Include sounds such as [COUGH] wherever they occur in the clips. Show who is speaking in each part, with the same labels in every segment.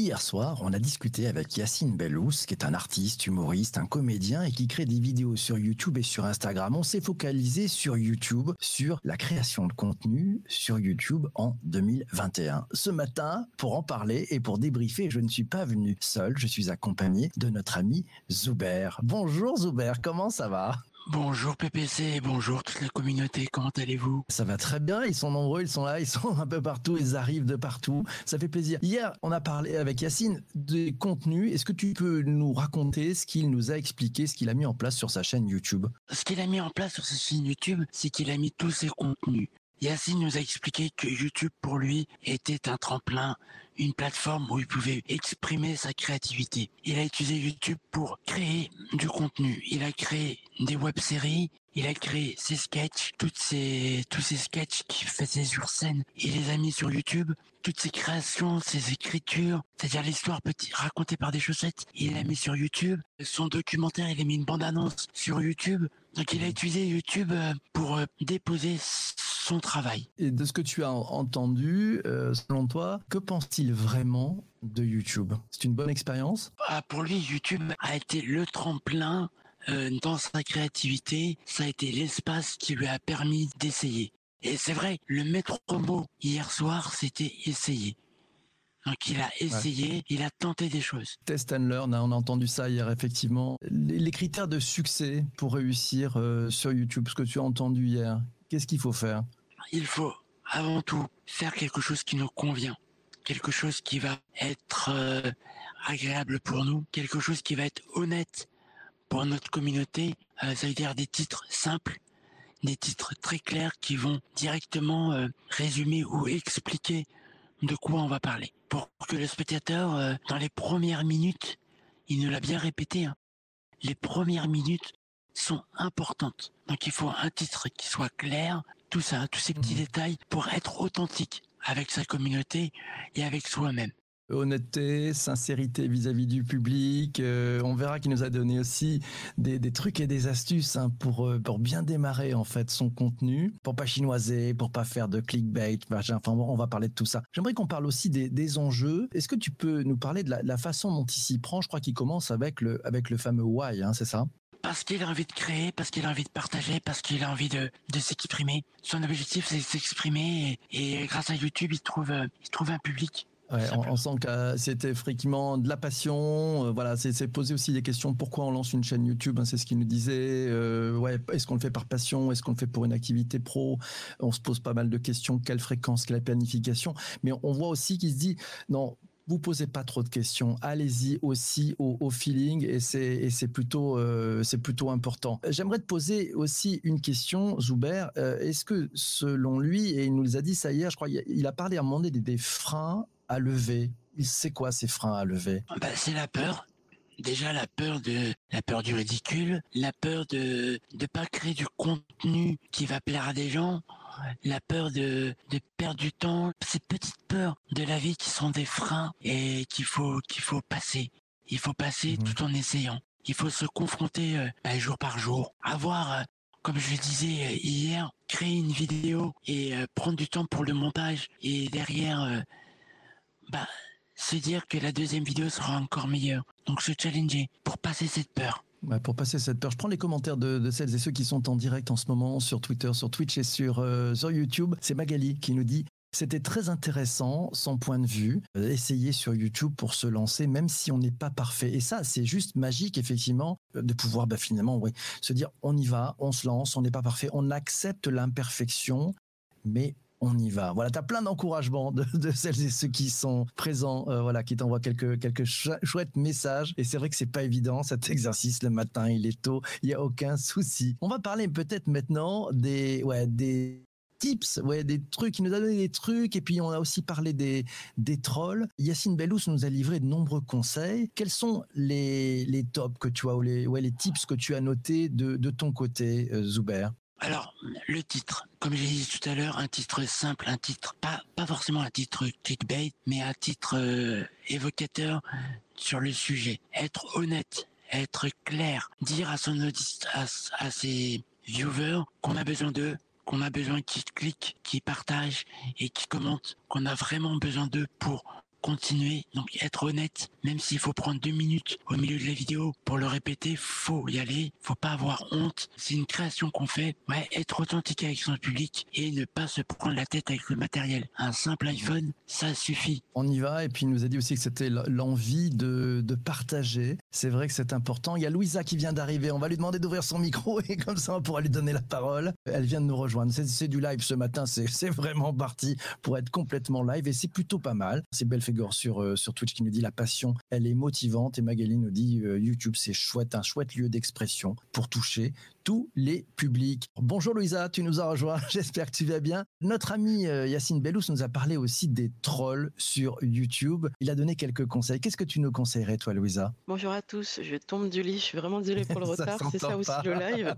Speaker 1: Hier soir, on a discuté avec Yacine Bellous, qui est un artiste, humoriste, un comédien et qui crée des vidéos sur YouTube et sur Instagram. On s'est focalisé sur YouTube, sur la création de contenu sur YouTube en 2021. Ce matin, pour en parler et pour débriefer, je ne suis pas venu seul, je suis accompagné de notre ami Zuber. Bonjour Zuber, comment ça va?
Speaker 2: Bonjour PPC, bonjour toute la communauté, comment allez-vous?
Speaker 1: Ça va très bien, ils sont nombreux, ils sont là, ils sont [LAUGHS] un peu partout, ils arrivent de partout, ça fait plaisir. Hier, on a parlé avec Yacine des contenus, est-ce que tu peux nous raconter ce qu'il nous a expliqué, ce qu'il a mis en place sur sa chaîne YouTube?
Speaker 2: Ce qu'il a mis en place sur sa chaîne YouTube, c'est qu'il a mis tous ses contenus. Yacine nous a expliqué que YouTube pour lui était un tremplin, une plateforme où il pouvait exprimer sa créativité. Il a utilisé YouTube pour créer du contenu. Il a créé des web-séries, il a créé ses sketchs, toutes ces, tous ces sketchs qu'il faisait sur scène. Il les a mis sur YouTube. Toutes ses créations, ses écritures, c'est-à-dire l'histoire petit, racontée par des chaussettes, il l'a mis sur YouTube. Son documentaire, il a mis une bande-annonce sur YouTube. Donc il a utilisé YouTube euh, pour euh, travail.
Speaker 1: Et de ce que tu as entendu, euh, selon toi, que pense-t-il vraiment de YouTube? C'est une bonne expérience?
Speaker 2: Ah, Pour lui, YouTube a été le tremplin euh, dans sa créativité. Ça a été l'espace qui lui a permis d'essayer. Et c'est vrai, le maître mot hier soir, c'était essayer. Donc il a essayé, il a tenté des choses.
Speaker 1: Test and learn, hein, on a entendu ça hier effectivement. Les, critères de succès pour réussir euh, sur YouTube, ce que tu as entendu hier, qu'est-ce qu'il faut faire?
Speaker 2: Il faut avant tout faire quelque chose qui nous convient, quelque chose qui va être euh, agréable pour nous, quelque chose qui va être honnête pour notre communauté. Euh, ça veut dire des titres simples, des titres très clairs qui vont directement euh, résumer ou expliquer de quoi on va parler. Pour que le spectateur, dans les premières minutes, il nous l'a bien répété, hein, les premières minutes sont importantes. Donc il faut un titre qui soit clair, tout ça, tous ces petits mhm. détails pour être authentique avec sa communauté et avec soi-même
Speaker 1: honnêteté, sincérité vis-à-vis du public. Euh, on verra qu'il nous a donné aussi des, des trucs et des astuces hein, pour euh, pour bien démarrer en fait son contenu, pour pas chinoiser, pour pas faire de clickbait. Enfin, on va parler de tout ça. J'aimerais qu'on parle aussi des, des enjeux. Est-ce que tu peux nous parler de la, la façon dont il s'y prend? Je crois qu'il commence avec le avec le fameux why, hein, c'est ça?
Speaker 2: Parce qu'il a envie de créer, parce qu'il a envie de partager, parce qu'il a envie de, de s'exprimer. Son objectif, c'est de s'exprimer et, grâce à YouTube, il trouve, il trouve un public.
Speaker 1: Ouais, on, sent que c'était fréquemment de la passion. Euh, voilà, c'est poser aussi des questions. Pourquoi on lance une chaîne YouTube hein, C'est ce qu'il nous disait. Euh, ouais, est-ce qu'on le fait par passion Est-ce qu'on le fait pour une activité pro? On se pose pas mal de questions. Quelle fréquence Quelle planification? Mais on voit aussi qu'il se dit non vous posez pas trop de questions. Allez-y aussi au, feeling et c'est c'est plutôt euh, c'est plutôt important. J'aimerais te poser aussi une question, Zuber. Euh, est-ce que selon lui et il nous a dit ça hier, je crois, il a parlé à un moment donné des, freins à lever. Il sait quoi ces freins à lever?
Speaker 2: Bah, c'est la peur déjà la peur de la peur du ridicule, la peur de de pas créer du contenu qui va plaire à des gens, la peur de, de perdre du temps, ces petites peurs de la vie qui sont des freins et qu'il faut qu'il faut passer. Il faut passer mhm. tout en essayant. Il faut se confronter euh, bah, jour par jour, avoir, euh, comme je le disais euh, hier, créer une vidéo et prendre du temps pour le montage et derrière, bah, se dire que la deuxième vidéo sera encore meilleure. Donc se challenger pour passer cette peur
Speaker 1: pour passer cette peur, je prends les commentaires de, celles et ceux qui sont en direct en ce moment sur Twitter, sur Twitch et sur, euh, sur YouTube. C'est Magali qui nous dit c'était très intéressant, son point de vue, euh, essayer sur YouTube pour se lancer, même si on n'est pas parfait. Et ça, c'est juste magique, effectivement, euh, de pouvoir bah, finalement se dire on y va, on se lance, on n'est pas parfait, on accepte l'imperfection, mais on y va. Voilà, tu as plein d'encouragements de, celles et ceux qui sont présents, euh, voilà, qui t'envoient quelques, quelques chouettes messages. Et c'est vrai que c'est pas évident, cet [LAUGHS] exercice le matin, il est tôt, il y a aucun souci. On va parler peut-être maintenant des, ouais, des tips, ouais, des trucs. Il nous a donné des trucs et puis on a aussi parlé des, des trolls. Yacine Bellous nous a livré de nombreux conseils. Quels sont les, les tops que tu as ou les, ouais, les tips que tu as notés de, de ton côté, euh, Zuber?
Speaker 2: Alors, le titre, comme j'ai dit tout à l'heure, un titre simple, un titre pas pas forcément un titre clickbait, mais un titre euh, évocateur sur le sujet. Être honnête, être clair, dire à son à, à ses viewers qu'on a besoin d'eux, qu'on a besoin qu'ils cliquent, qu'ils partagent et qu'ils commentent, qu'on a vraiment besoin d'eux pour continuer, donc être honnête, même s'il faut prendre deux minutes au milieu de la vidéo pour le répéter, faut y aller, faut pas avoir honte. C'est une création qu'on fait, ouais, être authentique avec son public et ne pas se prendre la tête avec le matériel. Un simple iPhone, ça suffit.
Speaker 1: On y va, et puis il nous a dit aussi que c'était l'envie de, de partager. C'est vrai que c'est important. Il y a Louisa qui vient d'arriver, on va lui demander d'ouvrir son micro [LAUGHS] et comme ça on pourra lui donner la parole. Elle vient de nous rejoindre. C'est du live ce matin, c'est vraiment parti pour être complètement live et c'est plutôt pas mal. C'est Belfegor sur, euh, sur Twitch qui nous dit la passion, elle est motivante. Et Magali nous dit euh, YouTube c'est chouette, un chouette lieu d'expression pour toucher tous les publics. Bonjour Louisa, tu nous as rejoint, [LAUGHS] j'espère que tu vas bien. Notre ami euh, Yacine Bellous nous a parlé aussi des trolls sur YouTube. Il a donné quelques conseils. Qu'est-ce que tu nous conseillerais toi Louisa?
Speaker 3: Bonjour à tous, je tombe du lit, je suis vraiment désolée pour le [LAUGHS] retard, c'est ça aussi le live.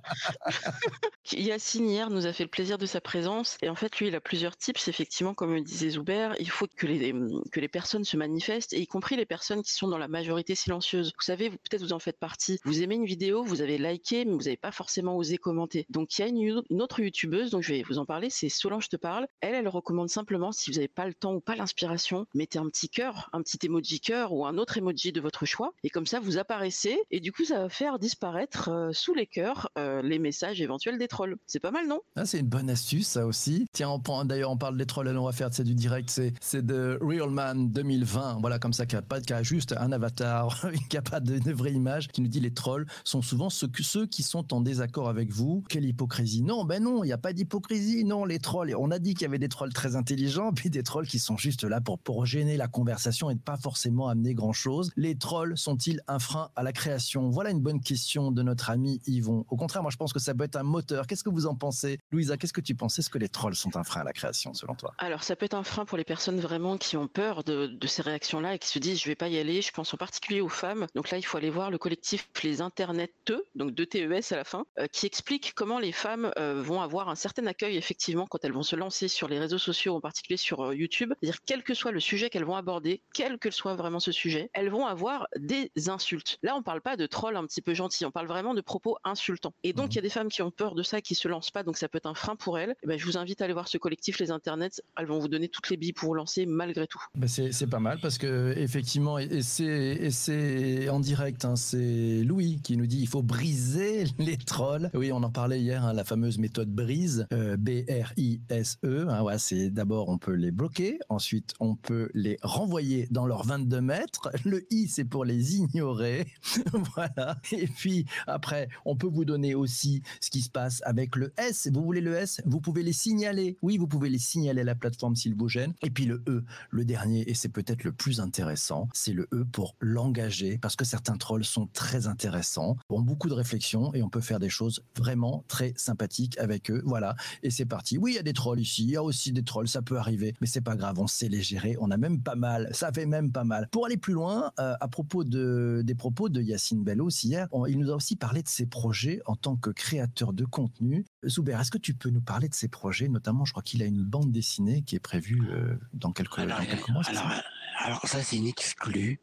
Speaker 3: [LAUGHS] Yacine hier nous a fait le plaisir de sa présence et en fait lui il a plusieurs tips effectivement comme disait Zuber, il faut que les, que les personnes se manifestent et y compris les personnes qui sont dans la majorité silencieuse. Vous savez, peut-être vous en faites partie. Vous aimez une vidéo, vous avez liké mais vous n'avez pas forcément forcément osé commenter. Donc il y a une, autre youtubeuse dont je vais vous en parler, c'est Solange te parle. Elle, elle recommande simplement si vous n'avez pas le temps ou pas l'inspiration, mettez un petit cœur, un petit emoji cœur ou un autre emoji de votre choix, et comme ça vous apparaissez et du coup ça va faire disparaître euh, sous les cœurs euh, les messages éventuels des trolls. C'est pas mal, non?
Speaker 1: Ah, C'est une bonne astuce ça aussi. Tiens, d'ailleurs on parle des trolls, on va faire c'est du direct, c'est c'est de Real Man 2020. Voilà comme ça qui a pas qui a juste un avatar, [LAUGHS] qui a pas de, vraie image, qui nous dit les trolls sont souvent ceux, ceux qui sont en désaccord d'accord avec vous. Quelle hypocrisie Non, ben non, il n'y a pas d'hypocrisie. Non, les trolls, on a dit qu'il y avait des trolls très intelligents, [LAUGHS] puis des trolls qui sont juste là pour, gêner la conversation et ne pas forcément amener grand-chose. Les trolls sont-ils un frein à la création? Voilà une bonne question de notre ami Yvon. Au contraire, moi je pense que ça peut être un moteur. Qu'est-ce que vous en pensez? Louisa, qu'est-ce que tu penses? Est-ce que les trolls sont un frein à la création selon toi?
Speaker 3: Alors ça peut être un frein pour les personnes vraiment qui ont peur de, ces réactions-là et qui se disent je vais pas y aller. Je pense en particulier aux femmes. Donc là, il faut aller voir le collectif Les Interneteux, donc de TES à la fin, qui explique comment les femmes euh, vont avoir un certain accueil effectivement quand elles vont se lancer sur les réseaux sociaux, en particulier sur euh, YouTube. C'est-à-dire quel que soit le sujet qu'elles vont aborder, quel que soit vraiment ce sujet, elles vont avoir des insultes. Là, on parle pas de trolls un petit peu gentils, on parle vraiment de propos insultants. Et donc, mmh. il y a des femmes qui ont peur de ça, qui se lancent pas, donc ça peut être un frein pour elles. Et eh ben, je vous invite à aller voir ce collectif, les internets. Elles vont vous donner toutes les billes pour vous lancer malgré tout.
Speaker 1: Ben c'est pas mal parce que effectivement, et c'est en direct, hein, c'est Louis qui nous dit il faut briser les trolls. Oui, on en parlait hier, hein, la fameuse méthode Brise, euh, B-R-I-S-E. Hein, c'est d'abord on peut les bloquer, ensuite on peut les renvoyer dans leurs 22 mètres. Le I, c'est pour les ignorer. [LAUGHS] voilà. Et puis après, on peut vous donner aussi ce qui se passe avec le S. Vous voulez le S? Vous pouvez les signaler. Oui, vous pouvez les signaler à la plateforme s'ils vous gênent. Et puis le E, le dernier, et c'est peut-être le plus intéressant, c'est le E pour l'engager, parce que certains trolls sont très intéressants, ont beaucoup de réflexion et on peut faire des choses vraiment très sympathique avec eux. Voilà. Et c'est parti. Oui, il y a des trolls ici. Il y a aussi des trolls. Ça peut arriver. Mais c'est pas grave. On sait les gérer. On a même pas mal. Ça fait même pas mal. Pour aller plus loin, euh, à propos de, des propos de Yacine Bellos hier, il nous a aussi parlé de ses projets en tant que créateur de contenu. Zuber, est-ce que tu peux nous parler de ses projets? Notamment, je crois qu'il a une bande dessinée qui est prévue euh, dans quelques,
Speaker 2: alors,
Speaker 1: dans quelques mois.
Speaker 2: Alors, ça, alors ça, c'est une exclue.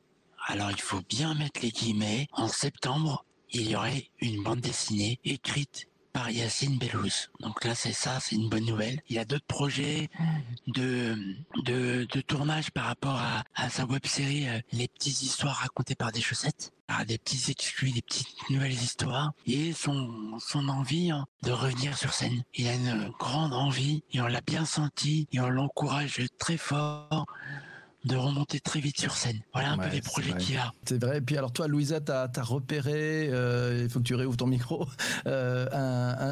Speaker 2: Alors il faut bien mettre les guillemets. En septembre, il y aurait une bande dessinée écrite par Yacine Bellous. Donc là, c'est ça, c'est une bonne nouvelle. Il y a d'autres projets de, tournage par rapport à, sa web série euh, Les petites histoires racontées par des chaussettes. Ah, des petits exclus, des petites nouvelles histoires et son, son envie hein, de revenir sur scène. Il a une grande envie et on l'a bien senti et on l'encourage très fort de remonter très vite sur scène. Voilà un peu les projets qu'il a.
Speaker 1: C'est vrai. Et puis alors toi, Louisa, tu as, repéré, euh, il faut que tu réouvres ton micro, [LAUGHS] euh,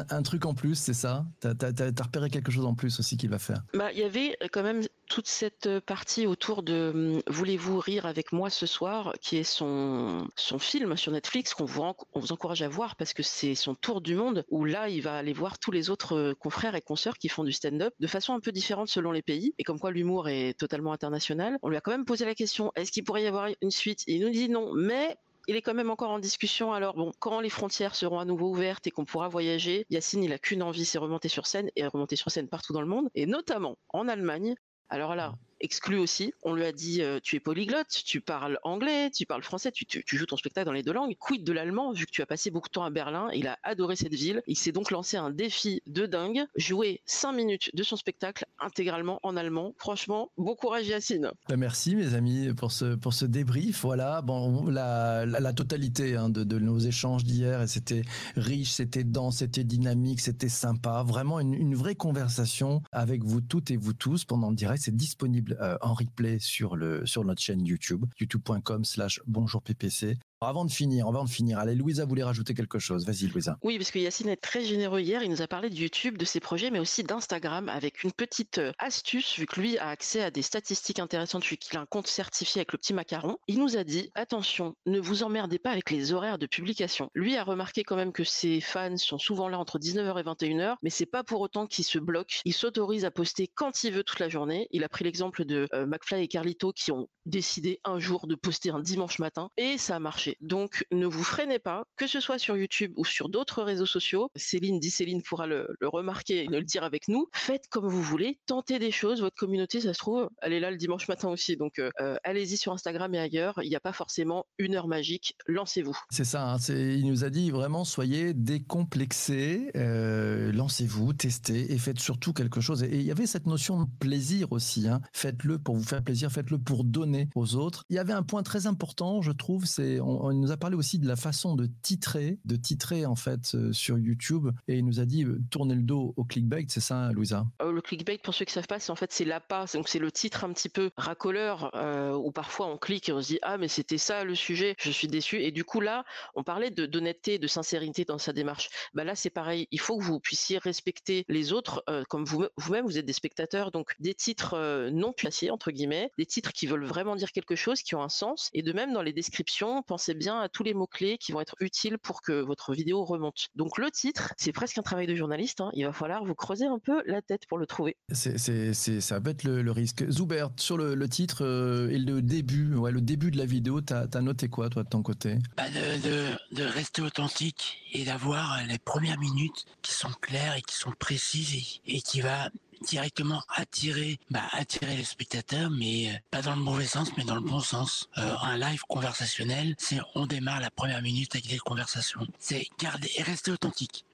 Speaker 1: un, truc en plus, c'est ça? Tu as, repéré quelque chose en plus aussi qu'il va faire?
Speaker 3: Bah, Il y avait quand même toute cette partie autour de hum, Voulez-vous rire avec moi ce soir, qui est son, son film sur Netflix qu'on vous, on vous encourage à voir parce que c'est son tour du monde où là, il va aller voir tous les autres euh, confrères et consoeurs qui font du stand-up de façon un peu différente selon les pays et comme quoi l'humour est totalement international on lui a quand même posé la question est-ce qu'il pourrait y avoir une suite? Il nous dit non, mais il est quand même encore en discussion. Alors bon, quand les frontières seront à nouveau ouvertes et qu'on pourra voyager, Yacine, il a qu'une envie, c'est remonter sur scène et remonter sur scène partout dans le monde, et notamment en Allemagne. Alors là, exclu aussi. On lui a dit euh, tu es polyglotte, tu parles anglais, tu parles français, tu, joues ton spectacle dans les deux langues. Quid de l'allemand vu que tu as passé beaucoup de temps à Berlin Il a adoré cette ville. Il s'est donc lancé un défi de dingue, jouer 5 minutes de son spectacle intégralement en allemand. Franchement, bon courage Yacine.
Speaker 1: Ben, merci mes amis pour ce pour ce débrief. Voilà, bon la, la, totalité hein, de, de, nos échanges d'hier et c'était riche, c'était dense, c'était dynamique, c'était sympa. Vraiment une, une vraie conversation avec vous toutes et vous tous pendant le direct. C'est disponible euh, en replay sur, le, sur notre chaîne YouTube, youtube.com slash bonjour PPC. Avant de finir, avant de finir, allez, Louisa voulait rajouter quelque chose. Vas-y, Louisa.
Speaker 3: Oui, parce que Yacine est très généreux hier. Il nous a parlé de YouTube, de ses projets, mais aussi d'Instagram, avec une petite euh, astuce, vu que lui a accès à des statistiques intéressantes, vu qu'il a un compte certifié avec le petit macaron. Il nous a dit attention, ne vous emmerdez pas avec les horaires de publication. Lui a remarqué quand même que ses fans sont souvent là entre 19h et 21h, mais c'est pas pour autant qu'il se bloque. Il s'autorise à poster quand il veut toute la journée. Il a pris l'exemple de euh, McFly et Carlito qui ont décidé un jour de poster un dimanche matin, et ça a marché. Donc ne vous freinez pas, que ce soit sur YouTube ou sur d'autres réseaux sociaux. Céline dit Céline pourra le, remarquer et le dire avec nous. Faites comme vous voulez, tentez des choses. Votre communauté, ça se trouve, elle est là le dimanche matin aussi. Donc euh, euh, allez-y sur Instagram et ailleurs. Il n'y a pas forcément une heure magique. Lancez-vous.
Speaker 1: C'est ça. Hein, il nous a dit vraiment soyez décomplexés, euh, lancez-vous, testez et faites surtout quelque chose. Et il y avait cette notion de plaisir aussi. Hein. Faites-le pour vous faire plaisir, faites-le pour donner aux autres. Il y avait un point très important, je trouve, c'est nous a parlé aussi de la façon de titrer, de titrer en fait euh, sur YouTube, et il nous a dit euh, tourner le dos au clickbait, c'est ça, Louisa?
Speaker 3: Euh, Le clickbait, pour ceux qui savent pas, c'est en fait c'est l'appât, donc c'est le titre un petit peu racoleur où parfois on clique et on se dit ah mais c'était ça le sujet, je suis déçu, et du coup là on parlait d'honnêteté, de sincérité dans sa démarche. Bah là c'est pareil, il faut que vous puissiez respecter les autres comme vous vous-même vous êtes des spectateurs, donc des titres non puissiers entre guillemets, des titres qui veulent vraiment dire quelque chose, qui ont un sens, et de même dans les descriptions, pensez bien à tous les mots-clés qui vont être utiles pour que votre vidéo remonte. Donc le titre, c'est presque un travail de journaliste. Hein. Il va falloir vous creuser un peu la tête pour le trouver.
Speaker 1: C'est, ça va être le, risque. Zoubert, sur le, titre euh, et le début, ouais, le début de la vidéo, tu as noté quoi toi de ton côté?
Speaker 2: Bah de, de, rester authentique et d'avoir les premières minutes qui sont claires et qui sont précises et qui va directement attirer, bah, attirer spectateurs, mais euh, pas dans le mauvais sens, mais dans le bon sens. Euh, un live conversationnel, c'est on démarre la première minute avec des conversations. C'est garder et rester authentique.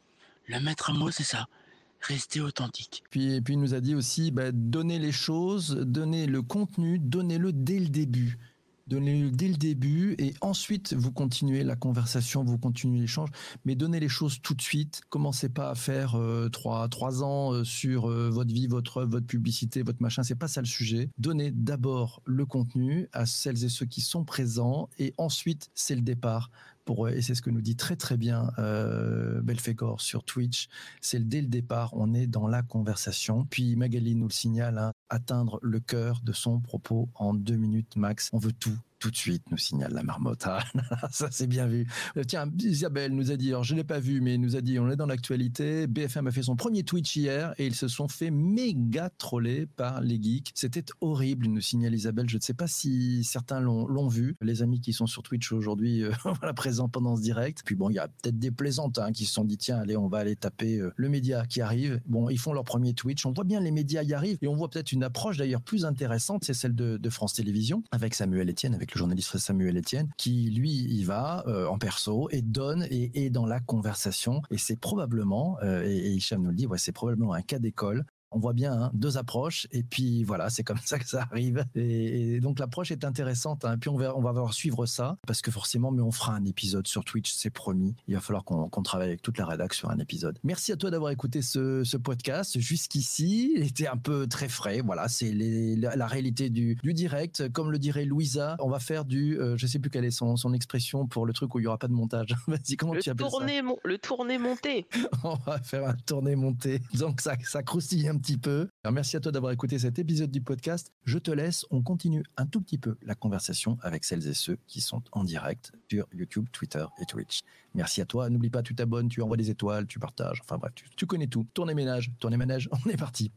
Speaker 2: Le maître mot, c'est ça. Rester authentique.
Speaker 1: Puis, puis il nous a dit aussi, bah, donner les choses, donner le contenu, donnez-le dès le début. Donnez-le dès le début et ensuite vous continuez la conversation, vous continuez l'échange, mais donnez les choses tout de suite. Commencez pas à faire euh, trois, trois ans euh, sur euh, votre vie, votre votre publicité, votre machin. C'est pas ça le sujet. Donnez d'abord le contenu à celles et ceux qui sont présents et ensuite c'est le départ pour et c'est ce que nous dit très très bien euh, Belfegor sur Twitch. C'est dès le départ, on est dans la conversation. Puis Magali nous le signale, hein, atteindre le cœur de son propos en deux minutes max. On veut tout tout de suite, nous signale la marmotte. [LAUGHS] Ah, ça, c'est bien vu. Euh, tiens, Isabelle nous a dit, alors je ne l'ai pas vu, mais nous a dit, on est dans l'actualité. BFM a fait son premier Twitch hier et ils se sont fait méga troller par les geeks. C'était horrible, nous signale Isabelle. Je ne sais pas si certains l'ont vu. Les amis qui sont sur Twitch aujourd'hui, euh, [LAUGHS] voilà, présents pendant ce direct. Puis bon, il y a peut-être des plaisantes hein, qui se sont dit, tiens, allez, on va aller taper euh, le média qui arrive. Bon, ils font leur premier Twitch. On voit bien les médias y arrivent et on voit peut-être une approche d'ailleurs plus intéressante, c'est celle de, de France Télévisions avec Samuel Etienne, avec le journaliste Samuel Etienne, qui lui y va euh, en perso et donne et est dans la conversation. Et c'est probablement, euh, et, et, Hicham nous le dit, ouais, c'est probablement un cas d'école on voit bien hein, deux approches et puis voilà, c'est comme [LAUGHS] ça que ça arrive. Et, donc l'approche est intéressante. Hein. Puis on va, on va voir suivre ça parce que forcément, mais on fera un épisode sur Twitch, c'est promis. Il va falloir qu'on travaille avec toute la rédaction sur un épisode. Merci à toi d'avoir écouté ce, podcast jusqu'ici. Il était un peu très frais. Voilà, c'est la, réalité du, direct. Comme le dirait Louisa, on va faire du, euh, je sais plus quelle est son, son expression pour le truc où il y aura pas de montage. [LAUGHS] Vas-y, comment tu appelles
Speaker 3: ça? Le tourné monté. [LAUGHS]
Speaker 1: on va faire un tourné monté. Donc ça, ça croustille un merci à toi d'avoir écouté cet épisode du podcast. Je te laisse, on continue un tout petit peu la conversation avec celles et ceux qui sont en direct sur YouTube, Twitter et Twitch. Merci à toi. N'oublie pas, tu t'abonnes, tu envoies des étoiles, tu partages. Enfin bref, tu, tu connais tout. Tournez ménage, tournez ménage, [LAUGHS] on est parti.